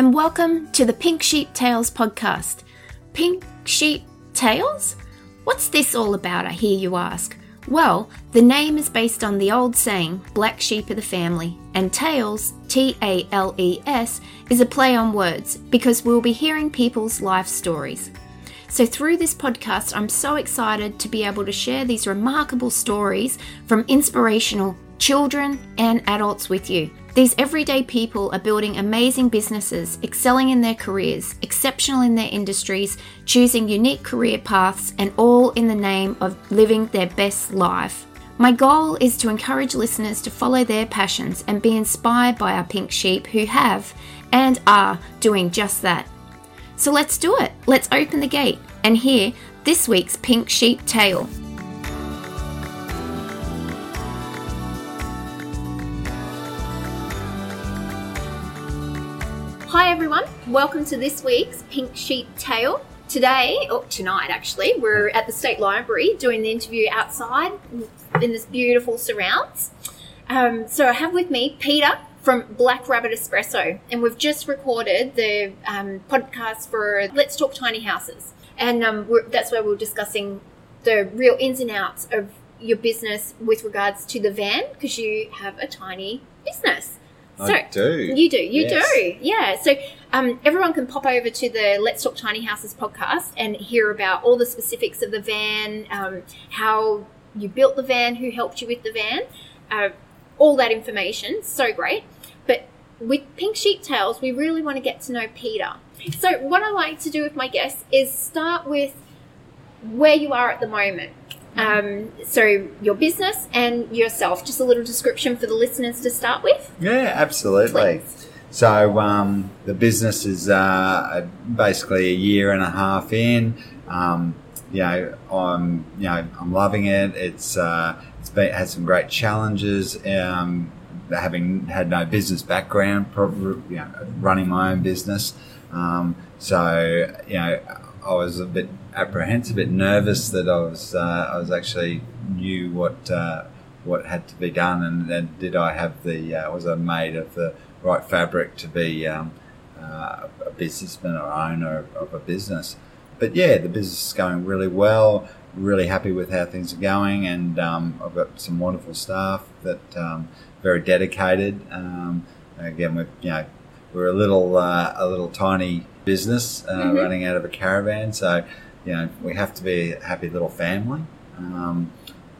and welcome to the Pink Sheep Tales podcast. Pink Sheep Tales? What's this all about, I hear you ask? Well, the name is based on the old saying, black sheep of the family, and Tales, T A L E S, is a play on words because we'll be hearing people's life stories. So, through this podcast, I'm so excited to be able to share these remarkable stories from inspirational children and adults with you. These everyday people are building amazing businesses, excelling in their careers, exceptional in their industries, choosing unique career paths, and all in the name of living their best life. My goal is to encourage listeners to follow their passions and be inspired by our pink sheep who have and are doing just that. So let's do it. Let's open the gate and hear this week's pink sheep tale. Hi everyone, welcome to this week's Pink Sheep Tale. Today, or tonight actually, we're at the State Library doing the interview outside in this beautiful surrounds. Um, so I have with me Peter from Black Rabbit Espresso, and we've just recorded the um, podcast for Let's Talk Tiny Houses, and um, that's where we're discussing the real ins and outs of your business with regards to the van because you have a tiny business. So I do. You do. You yes. do. Yeah. So um, everyone can pop over to the Let's Talk Tiny Houses podcast and hear about all the specifics of the van, um, how you built the van, who helped you with the van, uh, all that information. So great. But with Pink Sheep Tales, we really want to get to know Peter. So what I like to do with my guests is start with where you are at the moment. Um, so your business and yourself. Just a little description for the listeners to start with. Yeah, absolutely. Please. So um, the business is uh, basically a year and a half in. Um, you know, I'm you know I'm loving it. It's uh, it's been, had some great challenges. Um, having had no business background, you know, running my own business. Um, so you know, I was a bit apprehensive, a bit nervous that I was uh, I was actually knew what uh, what had to be done, and, and did I have the uh, was I made of the right fabric to be um, uh, a businessman or owner of a business. But yeah, the business is going really well. Really happy with how things are going, and um, I've got some wonderful staff that um, very dedicated. Um, again, we're you know we're a little uh, a little tiny business uh, mm-hmm. running out of a caravan, so you know we have to be a happy little family. Um,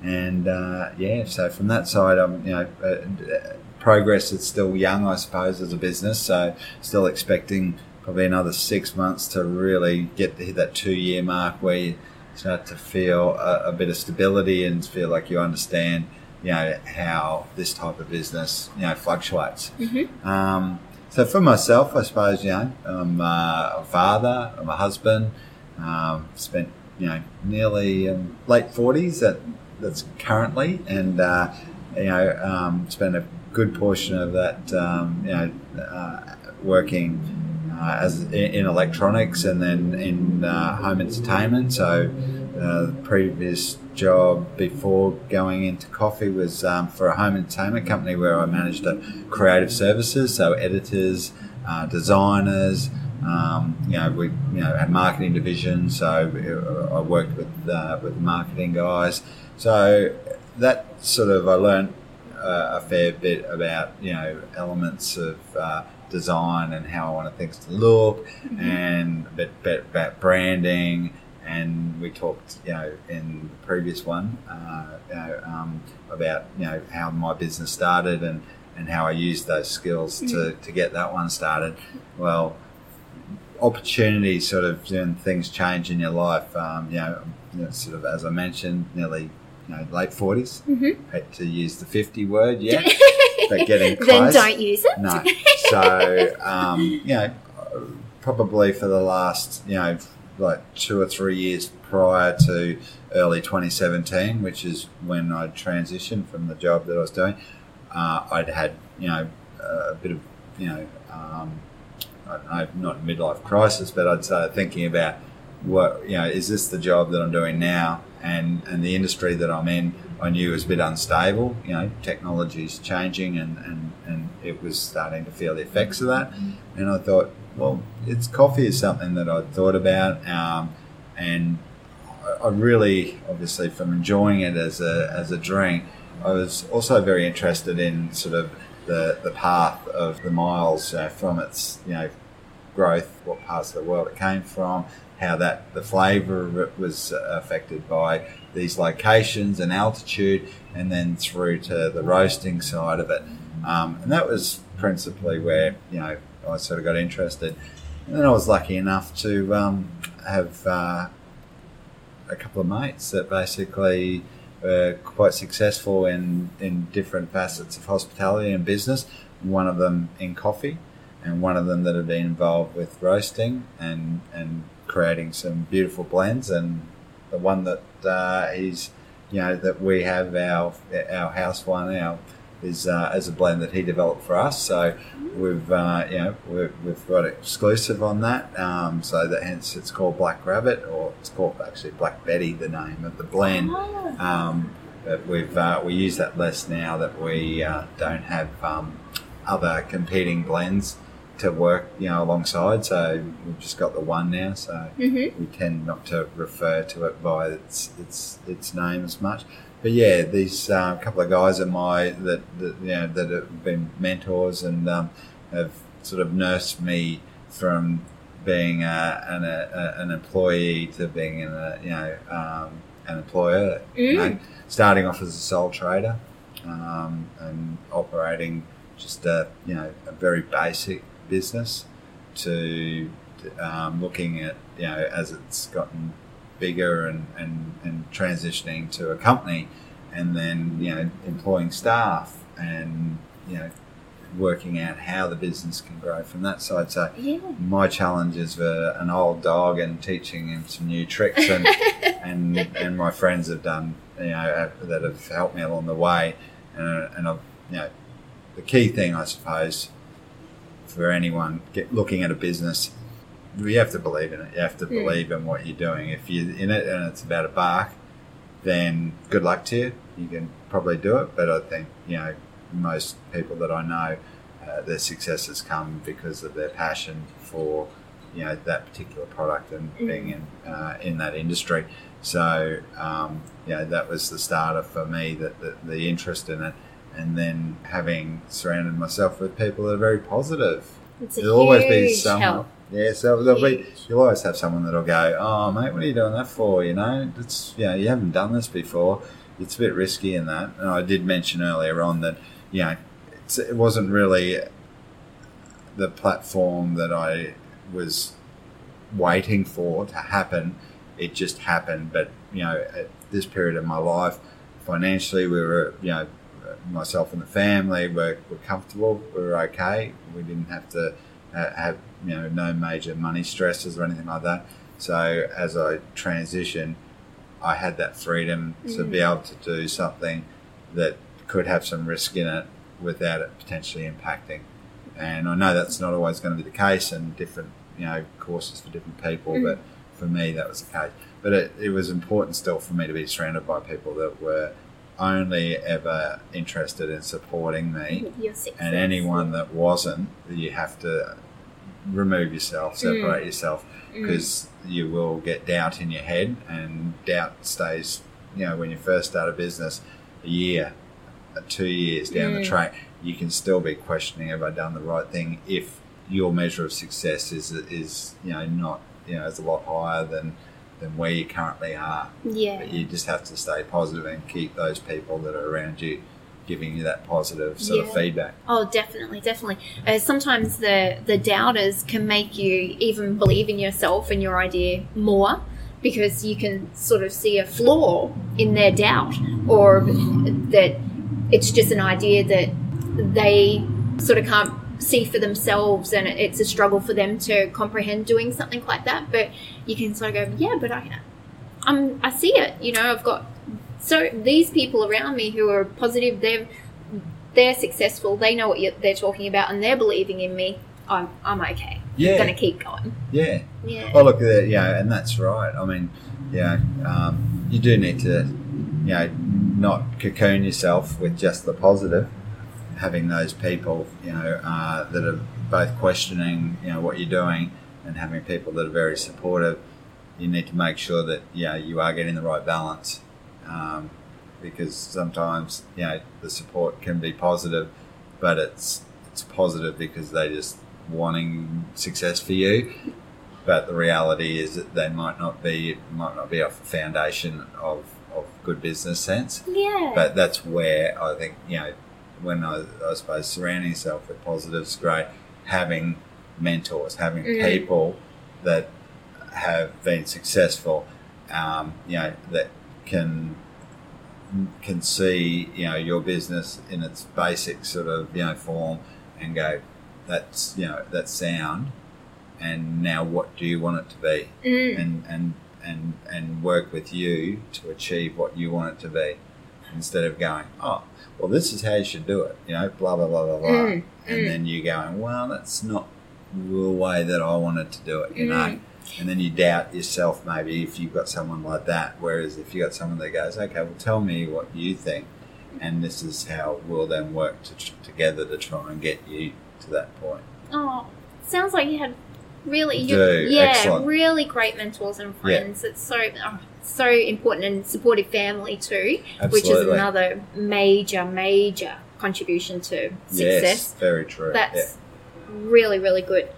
and uh, yeah, so from that side, I'm you know uh, progress is still young, I suppose, as a business. So still expecting probably another six months to really get to hit that two year mark where you start to feel a, a, bit of stability and feel like you understand, you know, how this type of business, you know, fluctuates. Mm-hmm. Um, so for myself, I suppose, you know, I'm uh, a father, I'm a husband, um, spent, you know, nearly um, late 40s that, that's currently, and, uh, you know, um, spent a good portion of that, um, you know, uh, working uh, as in, electronics and then in uh, home entertainment. So uh, the previous job before going into coffee was um, for a home entertainment company where I managed a creative services, so editors, uh, designers. Um, you know, we you know had marketing division, so I worked with uh, with marketing guys. So that sort of I learned uh, a fair bit about you know elements of uh, design and how I want things to look, mm-hmm. and a bit, bit, about branding. And we talked, you know, in the previous one, uh, you know, um, about you know how my business started and, and how I used those skills mm-hmm. to, to get that one started. Well, opportunities sort of when things change in your life. Um, you, know, you know, sort of as I mentioned, nearly you know, late 40s. Mm-hmm. Hate to use the 50 word yet, but getting close. then don't use it. No. So, um, you know, probably for the last, you know, like two or three years prior to early 2017, which is when I transitioned from the job that I was doing, uh, I'd had, you know, a bit of, you know, um, I don't know, not a midlife crisis, but I'd say thinking about what, you know, is this the job that I'm doing now? and, and the industry that I'm in, I knew was a bit unstable. You know, technology is changing and, and, and it was starting to feel the effects of that. And I thought, well, it's coffee is something that I thought about, um, and I- I really, obviously, from enjoying it as a as a drink, I was also very interested in sort of the the path of the miles uh, from its you know growth, what parts of the world it came from, how that the flavour of it was affected by these locations and altitude, and then through to the roasting side of it. Um, and that was principally where you know I sort of got interested. And then I was lucky enough to um, have uh, a couple of mates that basically were quite successful in, in different facets of hospitality and business. One of them in coffee, and one of them that had been involved with roasting and and creating some beautiful blends. And the one that uh, he's you know that we have our our house one our is uh, as a blend that he developed for us. So we've uh, you know we've, we've got exclusive on that. Um, so that hence it's called Black Rabbit, or it's called actually Black Betty, the name of the blend. Oh. Um, but we've uh, we use that less now that we uh, don't have um, other competing blends to work you know alongside. So we've just got the one now. So Mhm. we tend not to refer to it by its its its name as much. But yeah, these uh, couple of guys are my that, that you know that have been mentors and um, have sort of nursed me from being a, an, a, an employee to being an, a, you know um, an employer. you know. Mm. starting off as a sole trader um, and operating just a you know a very basic business to um, looking at you know as it's gotten bigger and, and, and transitioning to a company and then you know employing staff and you know working out how the business can grow from that side so Yeah. my challenges were an old dog and teaching him some new tricks and and and my friends have done you know that have helped me along the way and and I've you know the key thing I suppose for anyone get, looking at a business you have to believe in it you have to Mm. believe in what you're doing if you're in it and it's about a bark then good luck to you you can probably do it but I think you know most people that I know uh, their has come because of their passion for you know that particular product and Mm. being in uh, in that industry. So um, you know that was the starter for me that the, the interest in it, and then having surrounded myself with people that are very positive. It's a There'll always be someone. help. Yeah, so there'll be you'll always have someone that'll go, "Oh, mate, what are you doing that for?" You know, it's you know you haven't done this before. It's a bit risky in that. And I did mention earlier on that you know it's, it wasn't really the platform that I was waiting for to happen. It just happened. But you know, at this period of my life, financially, we were you know myself and the family were, were comfortable. We were okay. We didn't have to uh, have you know no major money stresses or anything like that. So as I transitioned, I had that freedom to be able to do something that could have some risk in it without it potentially impacting. And I know that's not always going to be the case, and different you know courses for different people. Mm. But for me, that was the case. But it, it was important still for me to be surrounded by people that were only ever interested in supporting me and anyone that wasn't, you have to remove yourself, separate yourself, Mm. because you will get doubt in your head, and doubt stays. You know, when you first start a business, a year, uh, two years down the Mm. track, you can still be questioning: Have I done the right thing? If your measure of success is is you know not you know is a lot higher than than where you currently are, Yeah. but you just have to stay positive and keep those people that are around you giving you that positive sort of feedback. Oh, definitely, definitely. Uh, sometimes the the doubters can make you even believe in yourself and your idea more because you can sort of see a flaw in their doubt or that it's just an idea that they sort of can't see for themselves and it's a struggle for them to comprehend doing something like that but you can sort of go yeah but i I'm, i see it you know i've got so these people around me who are positive they're they're successful they know what they're talking about and they're believing in me i'm, I'm okay Yeah. i'm gonna keep going Yeah. yeah Oh, look at that. Yeah, and that's right. I mean, yeah, um, you do need to, you know, not cocoon yourself with just the positive. Having those people, you know, uh, that are both questioning, you know, what you're doing and having people that are very supportive, you need to make sure that yeah you are getting the right balance. Um, because sometimes you know the support can be positive, but it's it's positive because they just wanting success for you. But the reality is that they might not be might not be off a foundation of, of good business sense. Yeah. But that's where I think you know when I, I suppose surrounding yourself with positives great. Having mentors, having Mm. people that have been successful, um, you know, that can can see you know your business in its basic sort of you know form and go, that's you know that's sound, and now what do you want it to be, Mm. and and and and work with you to achieve what you want it to be, instead of going, oh, well, this is how you should do it, you know, blah blah blah blah blah, Mm, and mm. then you going, well, that's not the way that I wanted to do it, you know. Mm. And then you doubt yourself maybe if you've got someone like that. Whereas if you've got someone that goes, okay, well, tell me what you think, and this is how we'll then work to, together to try and get you to that point. Oh, sounds like you had really, you, yeah, excellent. really great mentors and friends. It's so oh, so important and supportive family too, which is another major, major contribution to success. Yes, very true. That's really, really good.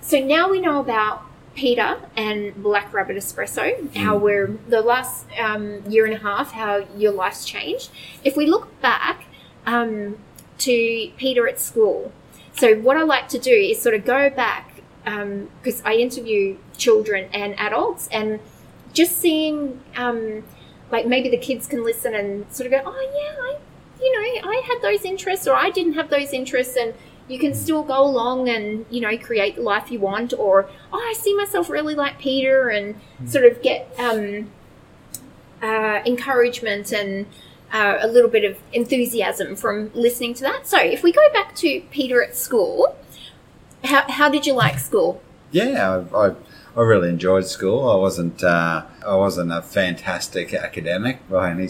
So now we know about Peter and Black Rabbit Espresso, how Mm. we're the last um, year and a half, how your life's changed. If we look back um, to Peter at school, so what I like to do is sort of go back because I interview children and adults, and just seeing um, like maybe the kids can listen and sort of go, oh yeah, I, you know, I had those interests, or I didn't have those interests, and you can still go along and you know create the life you want, or oh, I see myself really like Peter, and sort of get um, uh, encouragement and uh, a little bit of enthusiasm from listening to that. So if we go back to Peter at school, how, how did you like school? Yeah, I, I, I really enjoyed school. I wasn't uh, I wasn't a fantastic academic by any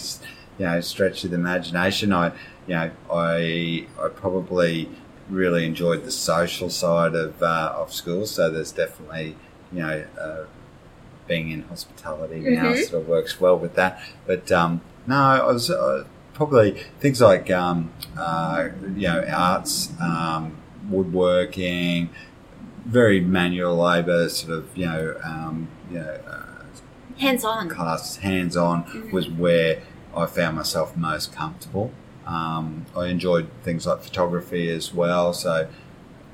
you know stretch of the imagination. I you know I I probably really enjoyed the social side of uh, of school. So there's definitely you know uh, being in hospitality now Mhm. sort of works well with that. But um, no, I was uh, probably things like um, uh, you know arts, um, woodworking very manual labour, sort of, you know, um, you know, uh, Hands on. classes, hands on, was where I found myself most comfortable. Um, I enjoyed things like photography as well, so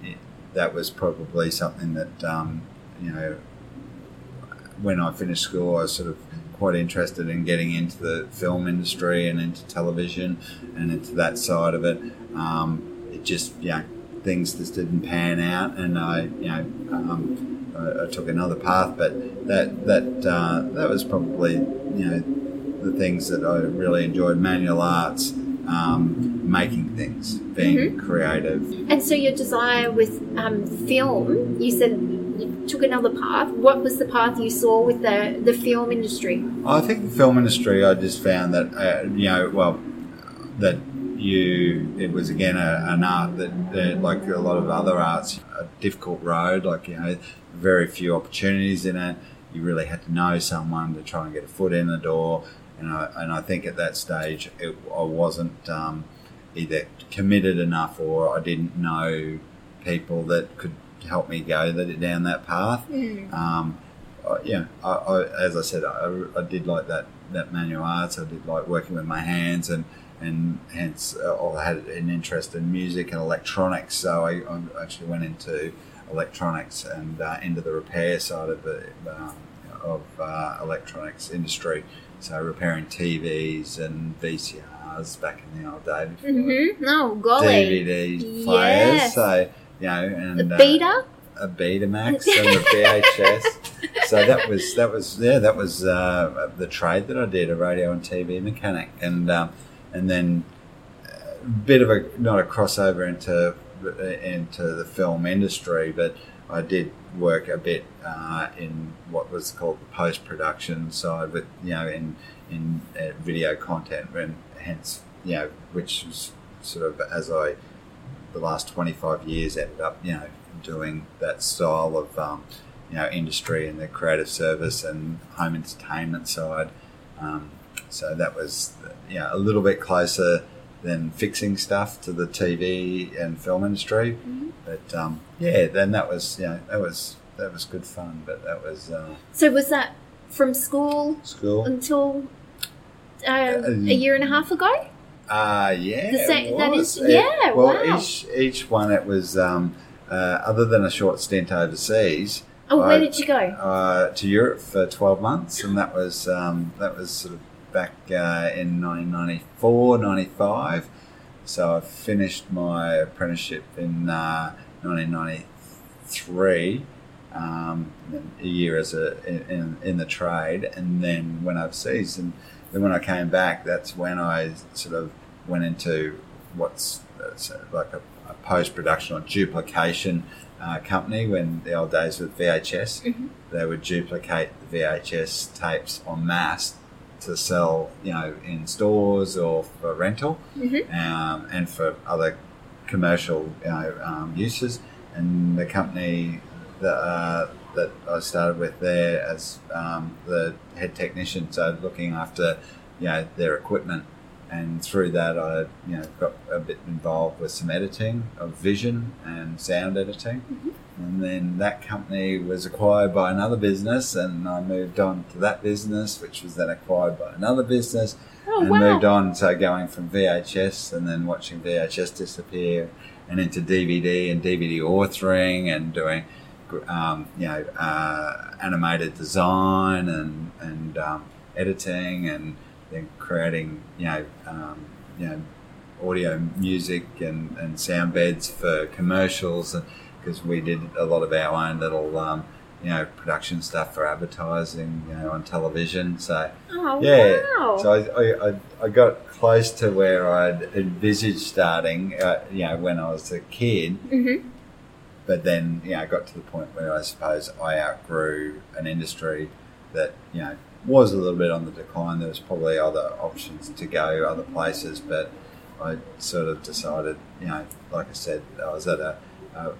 it, that was probably something that, um, you know, when I finished school, I was sort of quite interested in getting into the film industry and into television and into that side of it. Um, it just, know, things just didn't pan out, and I, you know, um, I, I took another path. But that that uh, that was probably, you know, the things that I really enjoyed: manual arts, um, making things, being creative. And so your desire with um, film, you said you took another path. What was the path you saw with the, the film industry? I think the film industry, I just found that, uh, you know, well, that you, it was again a, an art that, uh, like a lot of other arts, a difficult road, like, you know, very few opportunities in it. You really had to know someone to try and get a foot in the door. And I, and I think at that stage, it, I wasn't um, either committed enough or I didn't know people that could help me go that, down that path. Um, uh, yeah, I, I, as I said, I, I did like that, that manual arts. I did like working with my hands, and and hence uh, I had an interest in music and electronics. So I, I actually went into electronics and uh, into the repair side of the um, of uh, electronics industry. So repairing TVs and VCRs back in the old day before Mm-hmm. Oh, golly. DVD players. Yes. So you know, and uh, beta? a Betamax and a VHS. so that was that was yeah that was uh, the trade that I did a radio and TV mechanic and um, and then a bit of a not a crossover into into the film industry, but I did work a bit uh, in what was called the post production side with you know in in uh, video content and hence you know which was sort of as I the last 25 years ended up, you know, doing that style of, um, you know, industry and the creative service and home entertainment side. Um, so that was, you know, a little bit closer than fixing stuff to the TV and film industry. Mm-hmm. But um, yeah, then that was, you know, that was that was good fun. But that was uh, So was that from school school. until uh, a year and a half ago? Uh, yeah, The sa- it that is- yeah, well, wow. each each one it was um, uh, other than a short stint overseas. Oh, where I- did you go? Uh, to Europe for twelve months, and that was um, that was sort of back uh, in 1994, 95. So I finished my apprenticeship in uh, 1993. Um, a year as a in, in the trade, and then went overseas. And then when I came back, that's when I sort of went into what's uh, sort of like a, a post production or duplication uh, company. When the old days with VHS, Mhm. they would duplicate the VHS tapes en masse to sell, you know, in stores or for rental Mhm. um, and for other commercial you know, um, uses. And the company that, uh, that I started with there as um, the head technician, so looking after you know their equipment. And through that, I you know got a bit involved with some editing of vision and sound editing. And then that company was acquired by another business, and I moved on to that business, which was then acquired by another business Oh, and wow. moved on so going from VHS and then watching VHS disappear and into DVD and DVD authoring and doing um, you know uh, animated design and and um, editing and then creating you know um, you know audio music and, and sound beds for commercials because we did a lot of our own little um, you know production stuff for advertising you know on television so Oh, yeah. wow. So I, I, I, got close to where I'd envisaged starting, uh, you know, when I was a kid. hmm But then, you know, I got to the point where I suppose I outgrew an industry that, you know, was a little bit on the decline. There was probably other options to go other places, but I sort of decided, you know, like I said, I was at a, a,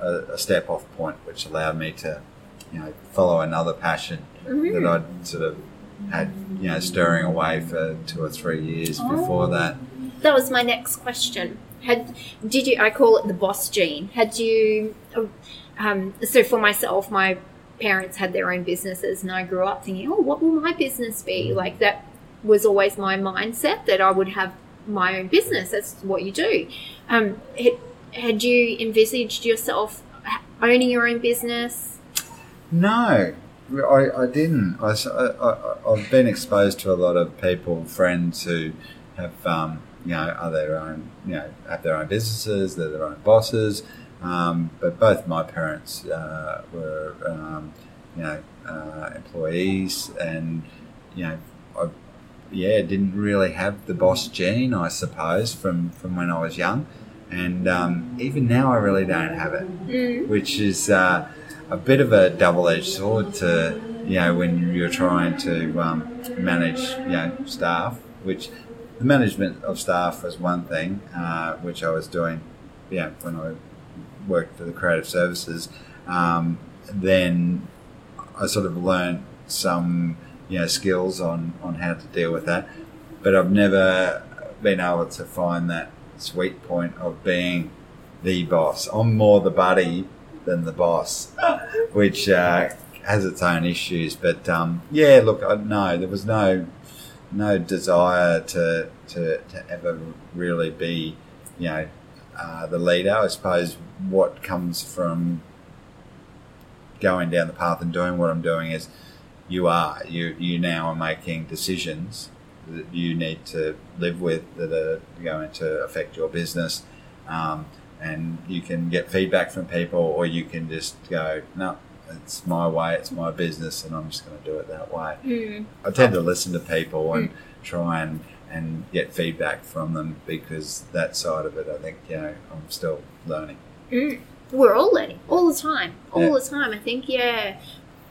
a, a step off point which allowed me to, you know, follow another passion Mhm. that I'd sort of had, you know, stirring away for two or three years before Oh. that. That was my next question. Had did you? I call it the boss gene. Had you? Um, so for myself, my parents had their own businesses, and I grew up thinking, "Oh, what will my business be?" Like that was always my mindset that I would have my own business. That's what you do. Um, had, had you envisaged yourself owning your own business? No, I, I didn't. I, have been exposed to a lot of people, friends who have, um, you know, are their own, you know, have their own businesses, they're their own bosses. Um, but both my parents uh, were, um, you know, uh, employees, and you know, I, yeah, didn't really have the boss gene, I suppose, from from when I was young, and um, even now I really don't have it Mm. which is uh, a bit of a double-edged sword to you know when you're trying to um, manage you know staff which the management of staff was one thing uh, which I was doing know when I worked for the creative services um, then I sort of learned some you know skills on on how to deal with that but I've never been able to find that sweet point of being the boss. I'm more the buddy than the boss, which uh, has its own issues. But um, yeah, look, I, no, there was no no desire to to, to ever really be, you know, uh, the leader. I suppose what comes from going down the path and doing what I'm doing is you are you you now are making decisions that you need to live with that are going to affect your business. Um, and you can get feedback from people, or you can just go, no, it's my way, it's my business, and I'm just going to do it that way. Mm. I tend to listen to people and try and, and get feedback from them because that side of it, I think, you know, I'm still learning. Mm. We're all learning all the time, all Yeah. the time. I think, yeah.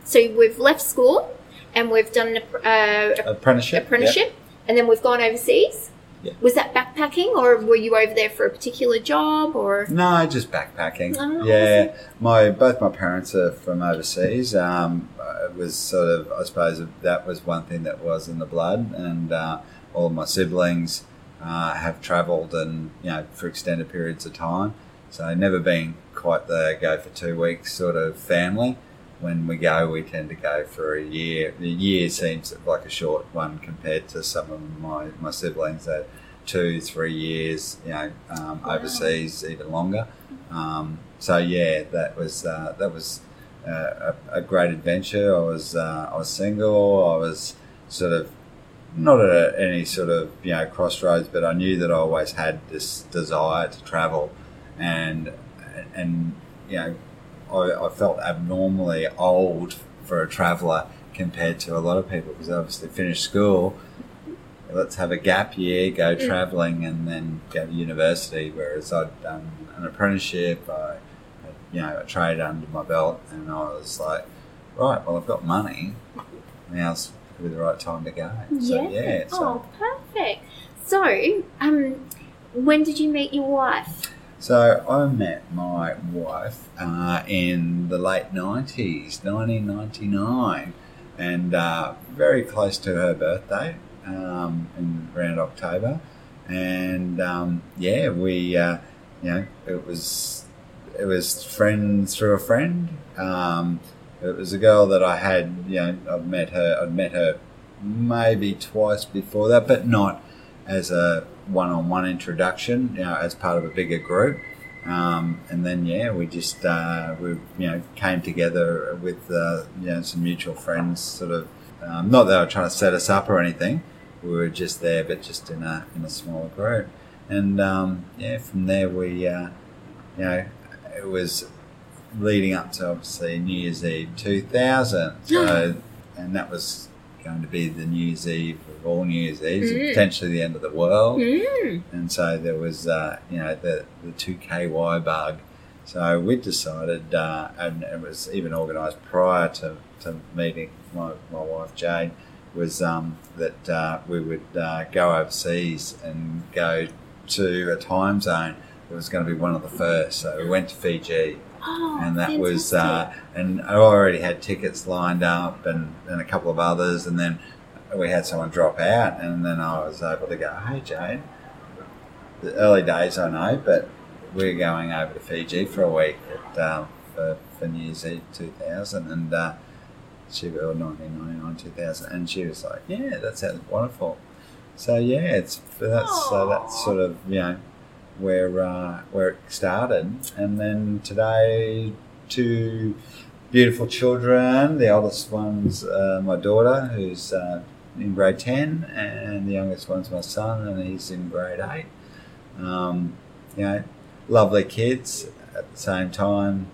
So we've left school and we've done an uh, Apprenticeship? apprenticeship, and then we've gone overseas. Yeah. Was that backpacking, or were you over there for a particular job, or? No, just backpacking. Oh, yeah, my both my parents are from overseas. Um, it was sort of, I suppose, that was one thing that was in the blood, and uh, all of my siblings uh, have travelled and you know for extended periods of time. So never been quite the go for two weeks sort of family. When we go, we tend to go for a year. The year seems like a short one compared to some of my, my siblings that two, three years, you know, um, Wow. overseas even longer. Um, so yeah, that was uh, that was uh, a, a great adventure. I was uh, I was single. I was sort of not at any sort of you know crossroads, but I knew that I always had this desire to travel, and and you know I, I felt abnormally old for a traveller compared to a lot of people because obviously finished school. Let's have a gap year, go Mm. travelling, and then go to university. Whereas I'd done an apprenticeship, I had, you know a trade under my belt, and I was like, right, well I've got money. Now's probably the right time to go. So yeah, so, oh, perfect. So, um, when did you meet your wife? So I met my wife uh, in the late nineties, nineteen ninety nine, and uh, very close to her birthday um, in around October, and um, yeah, we uh, you know it was it was friends through a friend. Um, it was a girl that I had, you know, I'd met her. I'd met her maybe twice before that, but not as a one-on-one introduction. You know, as part of a bigger group. Um, and then yeah, we just uh, we you know came together with uh, you know some mutual friends. Sort of um, not that they were trying to set us up or anything. We were just there, but just in a in a smaller group. And um, yeah, from there we uh, you know it was leading up to obviously New Year's Eve 2000. So, and that was going to be the New Year's Eve of all New Year's Eves, Mm. potentially the end of the world. Mm. And so there was, uh, you know, the, the 2KY bug. So we decided, uh, and it was even organised prior to, to meeting my, my wife Jade, was um, that uh, we would uh, go overseas and go to a time zone that was going to be one of the first. So we went to Fiji Oh, and that was uh, and I already had tickets lined up and, and a couple of others and then we had someone drop out and then I was able to go hey Jane. The early days I know but we're going over to Fiji for a week at, um, for, for New Year's Eve 2000 and uh, she or 1999 2000 and she was like yeah that sounds wonderful. So yeah it's that's so that's sort of you know where uh, where it started, and then today two beautiful children. The oldest one's uh, my daughter, who's uh, in grade ten, and the youngest one's my son, and he's in grade eight. Um, you know, lovely kids. At the same time,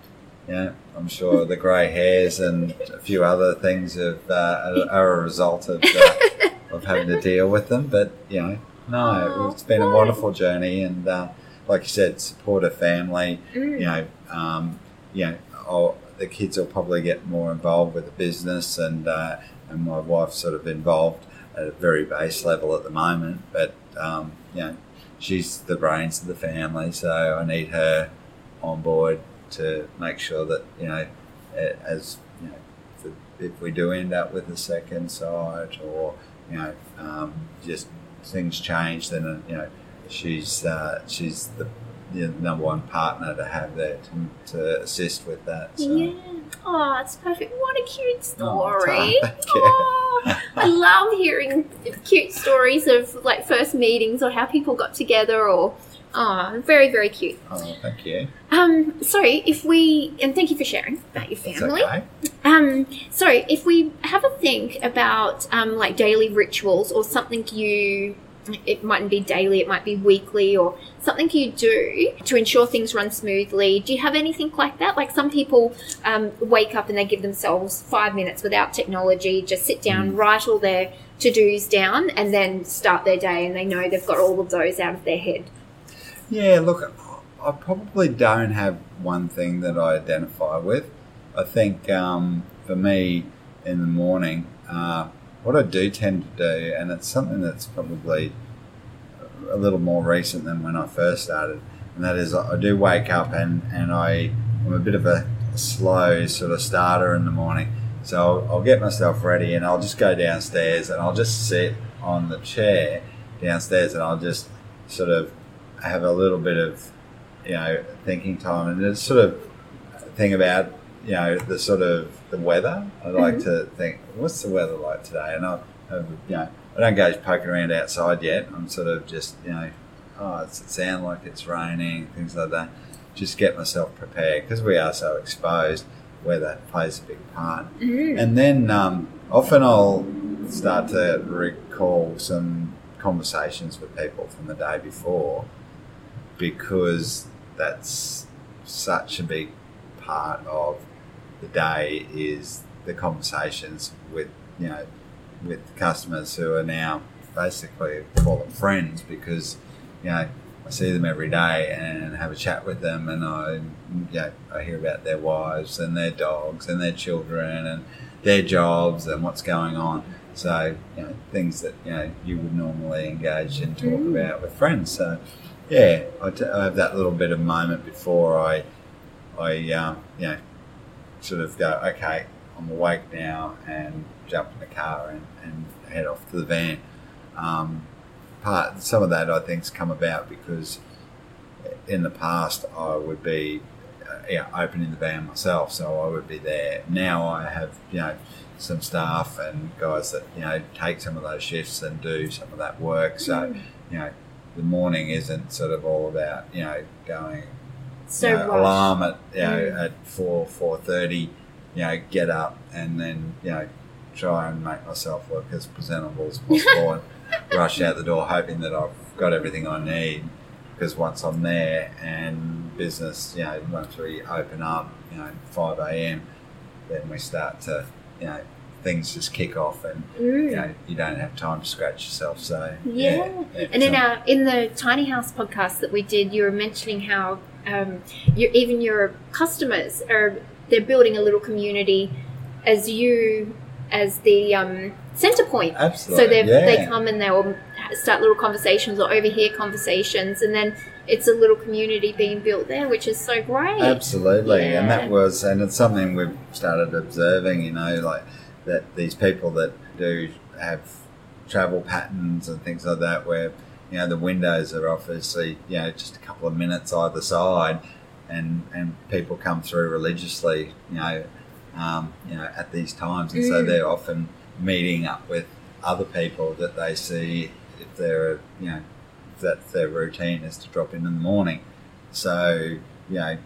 you know, I'm sure the grey hairs and a few other things have, uh, are a result of uh, of having to deal with them. But you know, no, Oh, it's been a wonderful journey, and uh, like you said, support a family. Mm. You know, um, you know, I'll, the kids will probably get more involved with the business, and uh, and my wife's sort of involved at a very base level at the moment. But um, you know, she's the brains of the family, so I need her on board to make sure that you know, as you know, if, if we do end up with a second site or you know, um, just things change, then uh, you know, she's uh, she's the, the number one partner to have there to, to assist with that. So. Yeah. Oh, it's perfect. What a cute Oh, story. you. Oh, I love hearing cute stories of like first meetings or how people got together or oh, very, very cute. Oh, thank you. Um, sorry, if we and thank you for sharing about your family. okay. Um, sorry, if we have a think about um, like daily rituals or something you, it mightn't be daily, it might be weekly or something you do to ensure things run smoothly. Do you have anything like that? Like some people um, wake up and they give themselves five minutes without technology, just sit down, write all their to dos down, and then start their day, and they know they've got all of those out of their head. Yeah, look, I probably don't have one thing that I identify with. I think um, for me in the morning, uh, what I do tend to do, and it's something that's probably a little more recent than when I first started, and that is I do wake up and and I I'm a bit of a slow sort of starter in the morning. So I'll, I'll get myself ready and I'll just go downstairs and I'll just sit on the chair downstairs and I'll just sort of have a little bit of you know thinking time and it's sort of a thing about you know the sort of the weather. I like Mhm. to think what's the weather like today, and I have you know I don't go poking around outside yet. I'm sort of just you know oh does it sound like it's raining things like that. Just get myself prepared because we are so exposed. Weather plays a big part. Mm. And then um, often I'll start to recall some conversations with people from the day before because that's such a big part of the day is the conversations with you know with customers who are now basically call them friends because you know I see them every day and have a chat with them and I you know, I hear about their wives and their dogs and their children and their jobs and what's going on. So, you know, things that, you know, you would normally engage and talk Mm. about with friends. So, yeah, I, t- I have that little bit of moment before I, I, um, you know, sort of go, okay, I'm awake now and jump in the car and, and head off to the van. Um, part, some of that I think's come about because in the past I would be uh, yeah, opening the van myself, so I would be there. Now I have you know some staff and guys that you know take some of those shifts and do some of that work. So you know the morning isn't sort of all about you know going So you know, alarm at you know Mm. at four four thirty, you know get up and then you know try and make myself look as presentable as possible and rush out the door hoping that I've got everything I need because once I'm there and business you know once we open up you know five a.m. then we start to you know things just kick off and Mm. you know you don't have time to scratch yourself so Yeah. yeah, And in our in the tiny house podcast that we did, you were mentioning how um, you, even your customers are they're building a little community as you as the um, center point. absolutely So they yeah. they come and they'll start little conversations or overhear conversations, and then it's a little community being built there, which is so great. Absolutely, and that was, and it's something we've started observing. You know, like that these people that do have travel patterns and things like that, where you know the windows are obviously you know just a couple of minutes either side, and and people come through religiously. You know, um, you know at these times, and so Mm. they're often meeting up with other people that they see if they're you know if that's their routine is to drop in in the morning. So you know,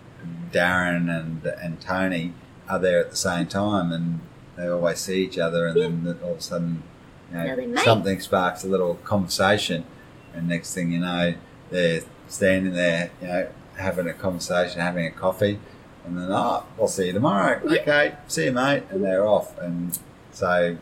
Darren and and Tony are there at the same time, and they always see each other, and then all of a sudden, you know, something sparks a little conversation, and next thing you know, they're standing there, you know, having a conversation, having a coffee, and then oh, I'll see you tomorrow. Yeah. Okay, see you, mate, and they're off, and so.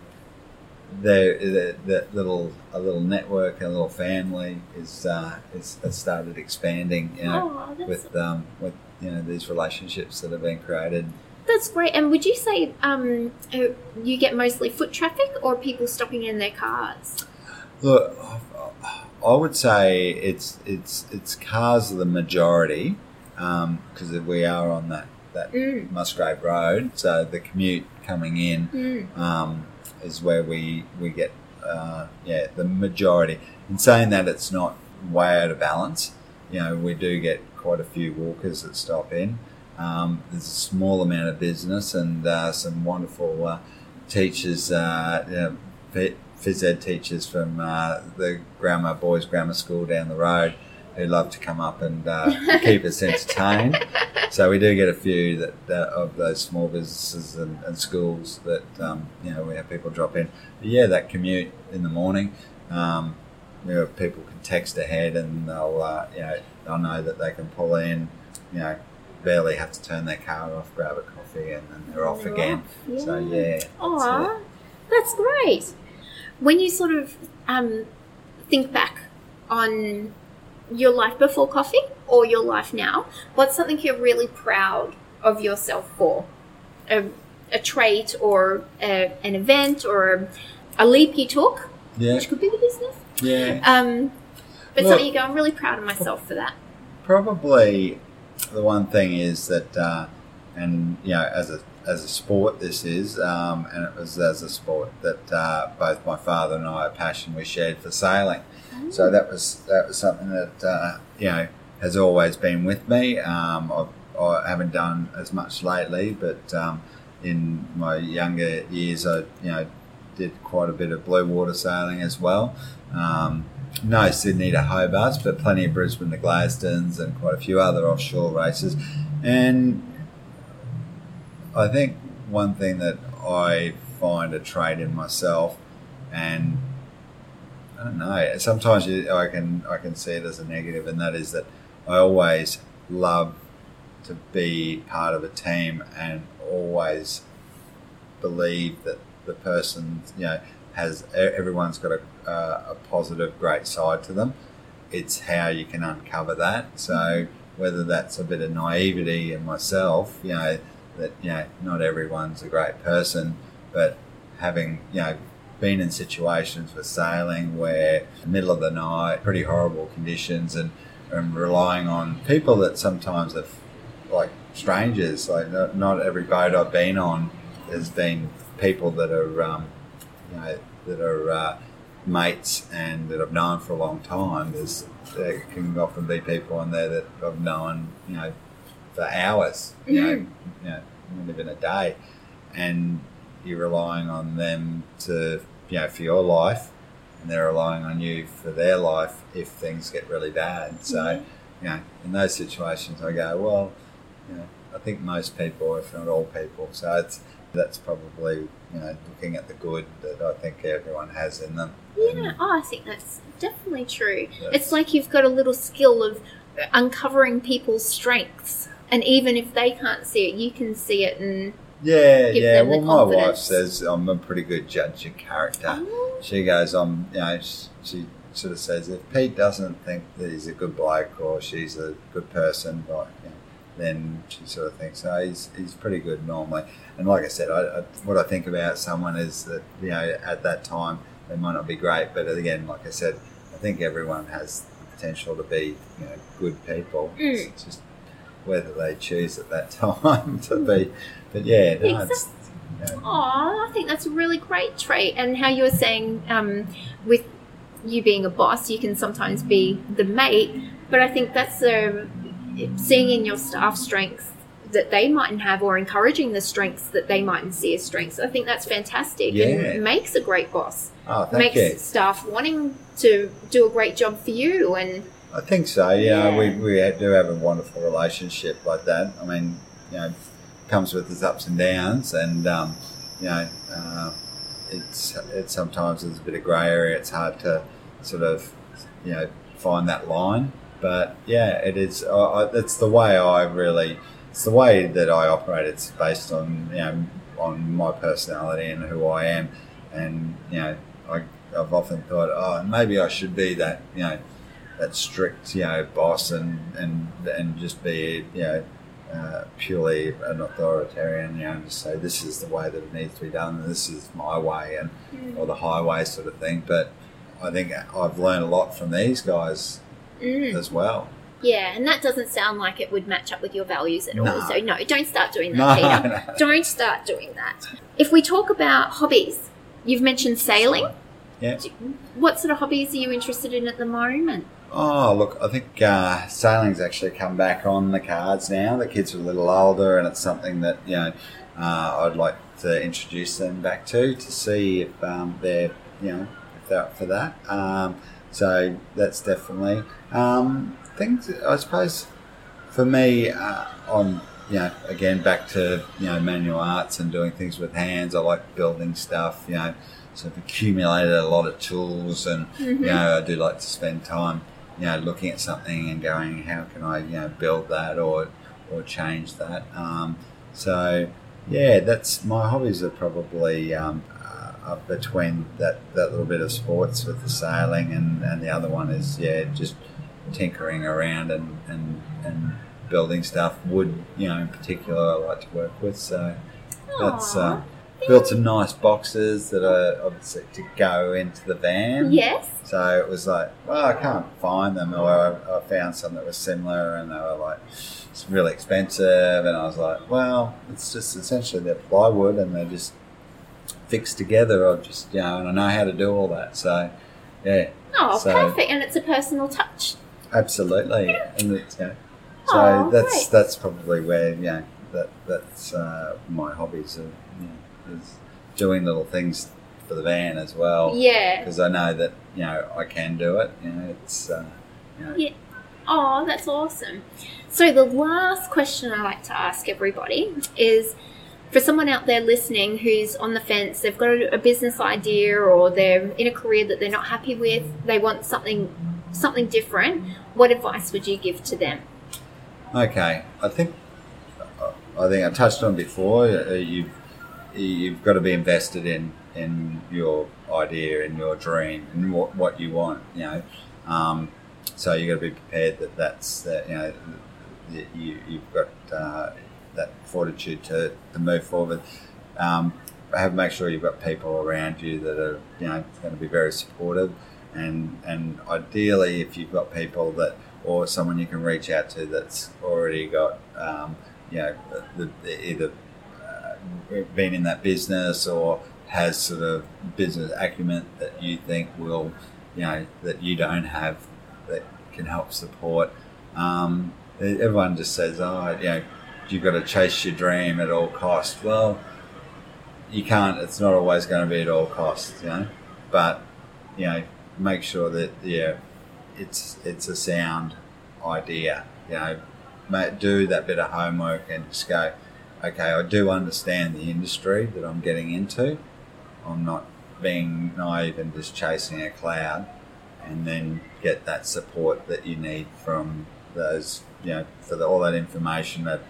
There, the, the little a little network, a little family is uh, is has started expanding. You know, oh, with um, with you know these relationships that have been created. That's great. And would you say um, uh, you get mostly foot traffic or people stopping in their cars? Look, I would say it's it's it's cars are the majority because we are on that that Mm. Musgrave Road, so the commute coming in Mm. um, is where we we get uh, yeah the majority. In saying that, it's not way out of balance. You know, we do get quite a few walkers that stop in. Um, there's a small amount of business and uh, some wonderful uh, teachers, uh, you know, phys ed teachers from uh, the grammar boys grammar school down the road who love to come up and uh, keep us entertained. So we do get a few that, that of those small businesses and, and schools that um, you know we have people drop in. But yeah, that commute in the morning, um, you know, people can text ahead and they'll uh, you know they'll know that they can pull in, you know, barely have to turn their car off, grab a coffee, and then they're off They're again. off, So yeah, that's that's great. When you sort of um, think back on your life before coffee or your life now, what's something you're really proud of yourself for? A, a trait or a, an event or a, a leap you took, yeah, which could be the business. yeah. Um, But Well- something you go, I'm really proud of myself for that. Probably the one thing is that, uh, and you know, as a as a sport, this is, um, and it was as a sport that uh, both my father and I, a passion we shared for sailing. So that was that was something that uh, you know has always been with me. Um, I've, I haven't done as much lately, but um, in my younger years, I you know did quite a bit of blue water sailing as well. Um, no Sydney to Hobart, but plenty of Brisbane to Gladstones and quite a few other offshore races. And I think one thing that I find a trait in myself, and I don't know, sometimes you, I can I can see it as a negative, and that is that I always love to be part of a team and always believe that the person you know has everyone's got a, uh, a positive great side to them. It's how you can uncover that. So whether that's a bit of naivety in myself you know that you know not everyone's a great person but having you know been in situations with sailing where middle of the night pretty horrible conditions and and relying on people that sometimes have like strangers like not, not every boat I've been on has been people that are um, you know that are uh, mates and that I've known for a long time. There's there can often be people on there that I've known you know for hours. You know, you know, not even a day, and you're relying on them to you know for your life, and they're relying on you for their life if things get really bad. So you know, in those situations, I go well. You know, I think most people, if not all people, so it's that's probably you know looking at the good that I think everyone has in them. Yeah, oh, I think that's definitely true. Yes. It's like you've got a little skill of uncovering people's strengths. And even if they can't see it, you can see it and Yeah, yeah. Well, my wife says I'm a pretty good judge of character. Oh. She goes, I'm, you know, she, she sort of says if Pete doesn't think that he's a good bloke or she's a good person, like, you know, then she sort of thinks, oh, he's, he's pretty good normally. And like I said, I, I, what I think about someone is that, you know, at that time they might not be great, but again, like I said, I think everyone has the potential to be, you know, good people. Mm. It's just whether they choose at that time to be. But yeah, no, it's, you know, Oh, I think that's a really great trait. And how you were saying um, with you being a boss, you can sometimes be the mate. But I think that's the seeing in your staff strengths that they mightn't have or encouraging the strengths that they mightn't see as strengths. I think that's fantastic Yeah. and makes a great boss. oh, thank makes you. staff wanting to do a great job for you and I think so. Yeah, Yeah. we, we do have a wonderful relationship like that. I mean, you know, comes with its ups and downs, and um, you know, uh, it's it's sometimes there's a bit of grey area. It's hard to sort of you know find that line, but yeah, it is. I, it's the way I really. It's the way that I operate. It's based on you know on my personality and who I am, and you know, I I've often thought, oh, maybe I should be that you know that strict, you know, boss and and and just be, you know, uh, purely an authoritarian, you know, and just say this is the way that it needs to be done, and this is my way, and or the highway sort of thing. But I think I've learned a lot from these guys Mm. as well. Yeah, and that doesn't sound like it would match up with your values at all. So no, don't start doing No, that, Peter. no. Don't start doing that. If we talk about hobbies, you've mentioned sailing. Yeah. What sort of hobbies are you interested in at the moment? Oh, look, I think uh, sailing's actually come back on the cards now. The kids are a little older, and it's something that you know uh, I'd like to introduce them back to to see if um, they're you know if they're up for that. Um, so that's definitely um, things. I suppose for me, uh, on you know again back to you know manual arts and doing things with hands. I like building stuff. You know, so I've accumulated a lot of tools, and you know I do like to spend time you know looking at something and going, how can I you know build that or or change that. Um, so yeah, that's my hobbies are probably um, uh, up between that, that little bit of sports with the sailing and, and the other one is yeah just tinkering around and, and, and building stuff. Wood, you know, in particular, I like to work with. So that's Aw. uh, built some nice boxes that are obviously to go into the van. Yes. So it was like, well, I can't find them, or I, I found some that was similar, and they were like, it's really expensive, and I was like, well, it's just essentially they're plywood, and they're just fixed together. I just, you know, and I know how to do all that. So, yeah, Oh, So- perfect. And it's a personal touch. absolutely, and it's, know, so Oh, that's great. that's probably where you know that that's uh, my hobbies are, you know, is doing little things for the van as well. Yeah. because I know that you know I can do it. You know, it's uh, you know, Yeah. Oh, that's awesome. So, the last question I like to ask everybody is for someone out there listening who's on the fence, they've got a, a business idea or they're in a career that they're not happy with, they want something something different. What advice would you give to them? Okay, I think I think I touched on before. uh, You've you've got to be invested in in your idea, in your dream, and what what you want. You know, um, so you have got to be prepared that that's that. You know, that you you've got uh, that fortitude to, to move forward. Um, have make sure you've got people around you that are you know going to be very supportive, and and ideally if you've got people that or someone you can reach out to that's already got um, you know the, the, either uh, been in that business or has sort of business acumen that you think will you know that you don't have that can help support. Um, everyone just says, oh, you know, you've got to chase your dream at all cost. Well, you can't. It's not always going to be at all costs, you know. But you know, make sure that yeah, it's it's a sound idea. You know, do that bit of homework and just go. Okay, I do understand the industry that I'm getting into. I'm not being naive and just chasing a cloud, and then get that support that you need from those, you know, for the, all that information that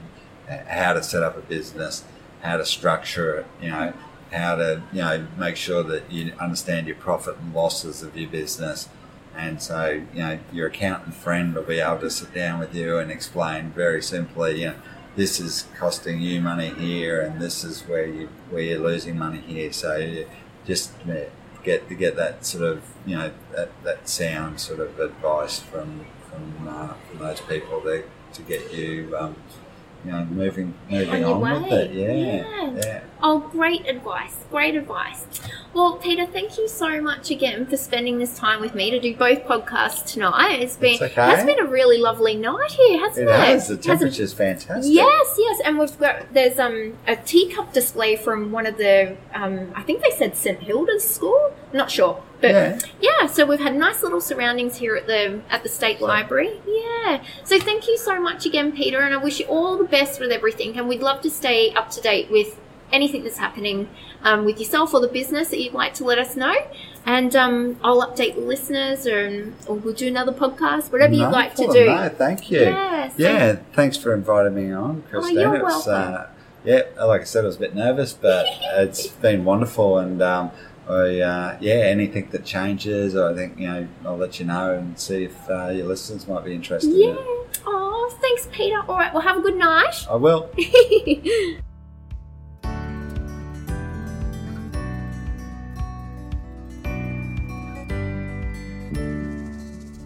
how to set up a business, how to structure it, you know, how to, you know, make sure that you understand your profit and losses of your business. And so, you know, your accountant friend will be able to sit down with you and explain very simply, you know, this is costing you money here, and this is where you where you're losing money here. So, you just get to get that sort of, you know, that, that sound sort of advice from from, uh, from those people to, to get you, um, you know, moving moving On with it. Yeah, Yeah. yeah. Oh, great advice. Great advice. Well, Peter, thank you so much again for spending this time with me to do both podcasts tonight. It's been okay. has been a really lovely night here, hasn't It it? has. The temperature's fantastic. Yes, yes, and we've got there's um a teacup display from one of the um I think they said St Hilda's school. Not sure, but Yeah. yeah. So we've had nice little surroundings here at the at the state library. Yeah. So thank you so much again, Peter, and I wish you all the best with everything. And we'd love to stay up to date with anything that's happening um, with yourself or the business that you'd like to let us know. And um, I'll update the listeners, or, or we'll do another podcast, whatever you'd like to do. No, thank you. Yeah, so- Yeah, thanks for inviting me on, Christine. you're it welcome. uh, yeah, like I said, I was a bit nervous, but it's been wonderful. And um, I, uh, yeah, anything that changes, I think you know, I'll let you know and see if uh, your listeners might be interested. Yeah. Oh, thanks, Peter. All right. Well, have a good night. I will.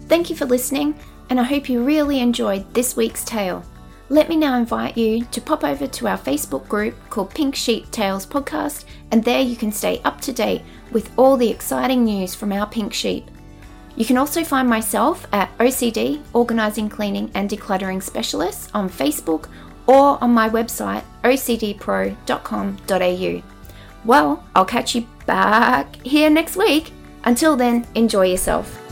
Thank you for listening, and I hope you really enjoyed this week's tale. Let me now invite you to pop over to our Facebook group called Pink Sheep Tales Podcast, and there you can stay up to date with all the exciting news from our pink sheep. You can also find myself at OCD, Organising, Cleaning and Decluttering Specialists on Facebook or on my website ocdpro.com.au. Well, I'll catch you back here next week. Until then, enjoy yourself.